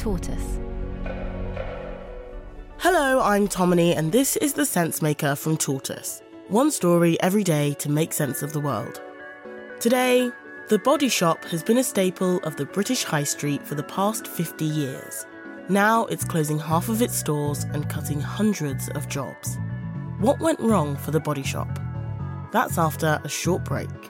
Tortoise. Hello, I'm Tomini, and this is The Sensemaker from Tortoise. One story every day to make sense of the world. Today, The Body Shop has been a staple of the British High Street for the past 50 years. Now it's closing half of its stores and cutting hundreds of jobs. What went wrong for The Body Shop? That's after a short break.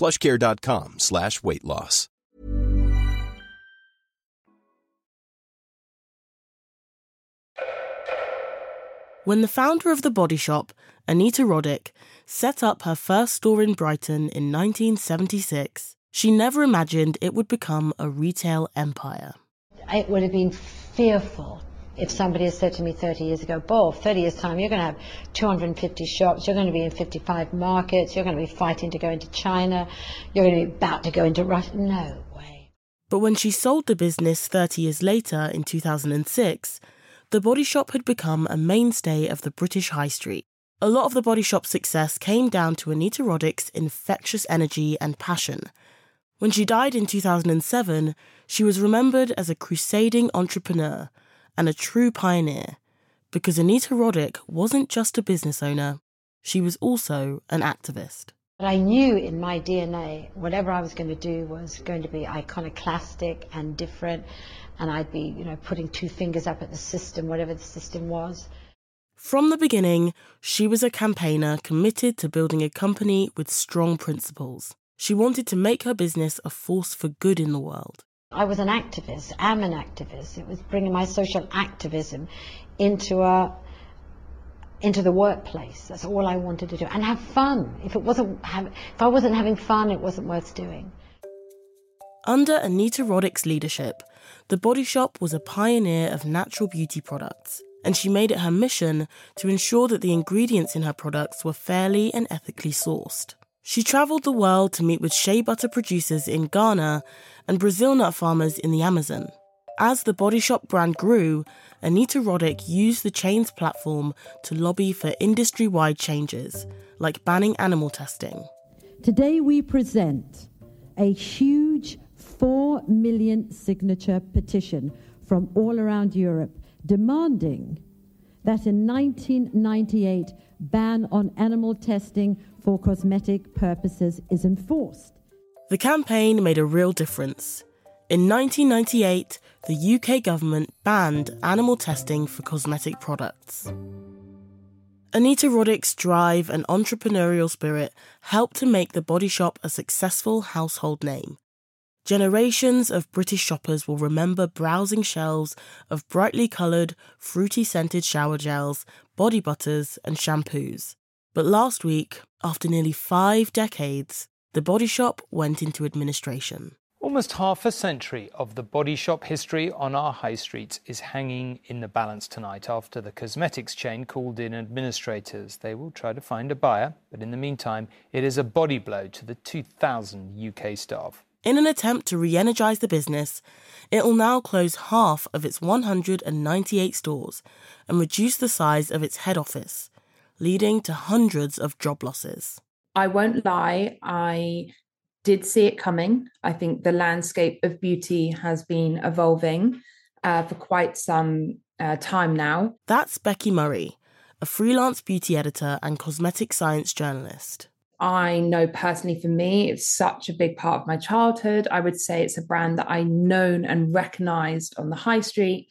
plushcare.com slash weight loss. When the founder of The Body Shop, Anita Roddick, set up her first store in Brighton in 1976, she never imagined it would become a retail empire. It would have been fearful if somebody had said to me 30 years ago, Bob, 30 years' time, you're going to have 250 shops, you're going to be in 55 markets, you're going to be fighting to go into China, you're going to be about to go into Russia. No way. But when she sold the business 30 years later in 2006, the Body Shop had become a mainstay of the British High Street. A lot of the Body Shop's success came down to Anita Roddick's infectious energy and passion. When she died in 2007, she was remembered as a crusading entrepreneur and a true pioneer because Anita Roddick wasn't just a business owner, she was also an activist. But I knew in my DNA, whatever I was going to do was going to be iconoclastic and different, and I'd be, you know, putting two fingers up at the system, whatever the system was. From the beginning, she was a campaigner committed to building a company with strong principles. She wanted to make her business a force for good in the world. I was an activist, am an activist. It was bringing my social activism into a into the workplace. That's all I wanted to do, and have fun. If it wasn't, if I wasn't having fun, it wasn't worth doing. Under Anita Roddick's leadership, the Body Shop was a pioneer of natural beauty products, and she made it her mission to ensure that the ingredients in her products were fairly and ethically sourced. She travelled the world to meet with shea butter producers in Ghana and Brazil nut farmers in the Amazon. As the Body Shop brand grew, Anita Roddick used the chain's platform to lobby for industry wide changes, like banning animal testing. Today we present a huge 4 million signature petition from all around Europe demanding that in 1998 ban on animal testing for cosmetic purposes is enforced. The campaign made a real difference. In 1998, the UK government banned animal testing for cosmetic products. Anita Roddick's drive and entrepreneurial spirit helped to make the Body Shop a successful household name. Generations of British shoppers will remember browsing shelves of brightly coloured, fruity scented shower gels, body butters, and shampoos. But last week, after nearly five decades, the Body Shop went into administration. Almost half a century of the Body Shop history on our high streets is hanging in the balance tonight after the cosmetics chain called in administrators. They will try to find a buyer, but in the meantime, it is a body blow to the 2,000 UK staff. In an attempt to re energise the business, it will now close half of its 198 stores and reduce the size of its head office, leading to hundreds of job losses. I won't lie, I did see it coming. I think the landscape of beauty has been evolving uh, for quite some uh, time now. That's Becky Murray, a freelance beauty editor and cosmetic science journalist. I know personally for me, it's such a big part of my childhood. I would say it's a brand that I known and recognized on the high street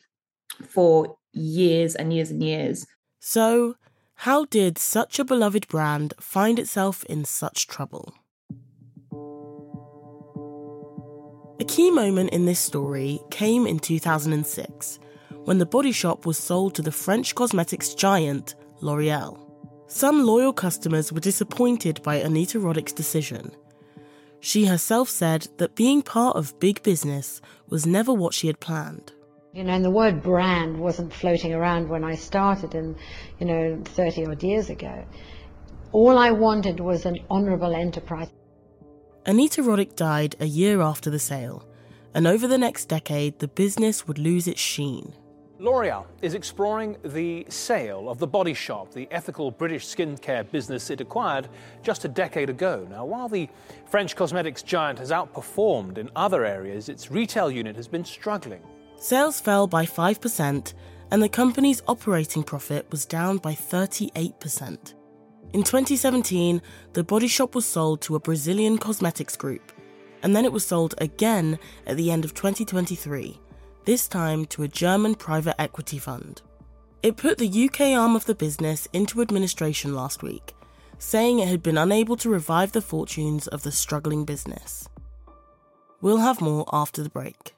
for years and years and years. So, how did such a beloved brand find itself in such trouble? A key moment in this story came in 2006 when the body shop was sold to the French cosmetics giant L'Oreal. Some loyal customers were disappointed by Anita Roddick's decision. She herself said that being part of big business was never what she had planned. You know, and the word brand wasn't floating around when I started in, you know, 30 odd years ago. All I wanted was an honourable enterprise. Anita Roddick died a year after the sale, and over the next decade, the business would lose its sheen. L'Oreal is exploring the sale of The Body Shop, the ethical British skincare business it acquired just a decade ago. Now, while the French cosmetics giant has outperformed in other areas, its retail unit has been struggling. Sales fell by 5%, and the company's operating profit was down by 38%. In 2017, The Body Shop was sold to a Brazilian cosmetics group, and then it was sold again at the end of 2023 this time to a German private equity fund. It put the UK arm of the business into administration last week, saying it had been unable to revive the fortunes of the struggling business. We'll have more after the break.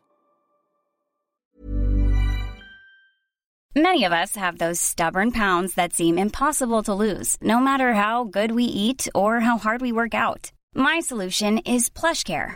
Many of us have those stubborn pounds that seem impossible to lose, no matter how good we eat or how hard we work out. My solution is PlushCare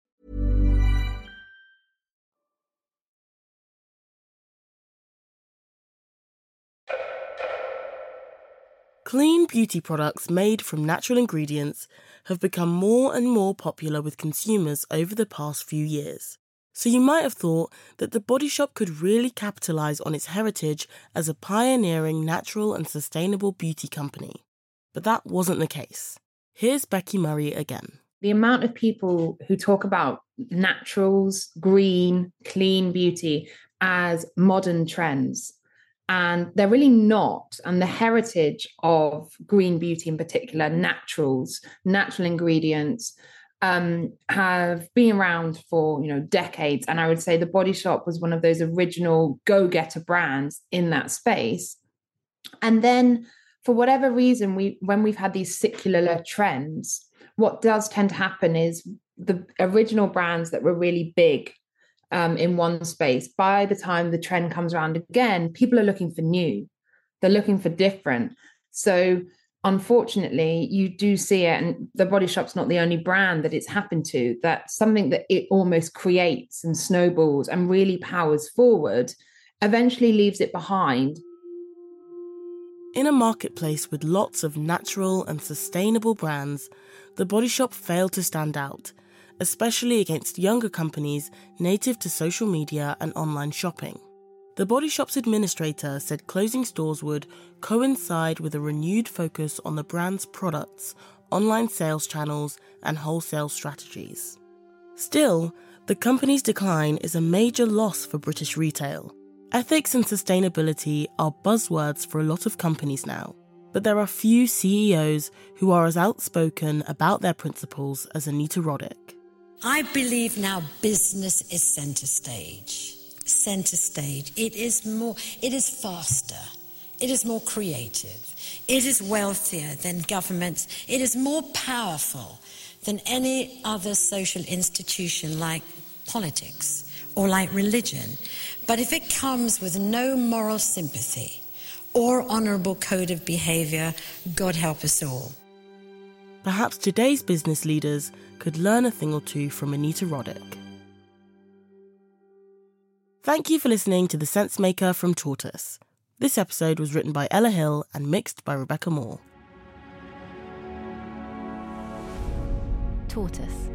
Clean beauty products made from natural ingredients have become more and more popular with consumers over the past few years. So you might have thought that the Body Shop could really capitalize on its heritage as a pioneering natural and sustainable beauty company. But that wasn't the case. Here's Becky Murray again. The amount of people who talk about naturals, green, clean beauty as modern trends and they're really not. And the heritage of green beauty, in particular, naturals, natural ingredients, um, have been around for you know decades. And I would say the Body Shop was one of those original go-getter brands in that space. And then, for whatever reason, we when we've had these secular trends, what does tend to happen is the original brands that were really big um, in one space, by the time the trend comes around again, people are looking for new. They're looking for different. So unfortunately, you do see it, and the Body Shop's not the only brand that it's happened to. That something that it almost creates and snowballs and really powers forward, eventually leaves it behind. In a marketplace with lots of natural and sustainable brands, the Body Shop failed to stand out especially against younger companies native to social media and online shopping. The Body Shop's administrator said closing stores would coincide with a renewed focus on the brand's products, online sales channels, and wholesale strategies. Still, the company's decline is a major loss for British retail. Ethics and sustainability are buzzwords for a lot of companies now, but there are few CEOs who are as outspoken about their principles as Anita Roddick. I believe now business is center stage. Center stage. It is more, it is faster. It is more creative. It is wealthier than governments. It is more powerful than any other social institution like politics or like religion. But if it comes with no moral sympathy or honorable code of behavior, God help us all. Perhaps today's business leaders could learn a thing or two from Anita Roddick. Thank you for listening to The Sensemaker from Tortoise. This episode was written by Ella Hill and mixed by Rebecca Moore. Tortoise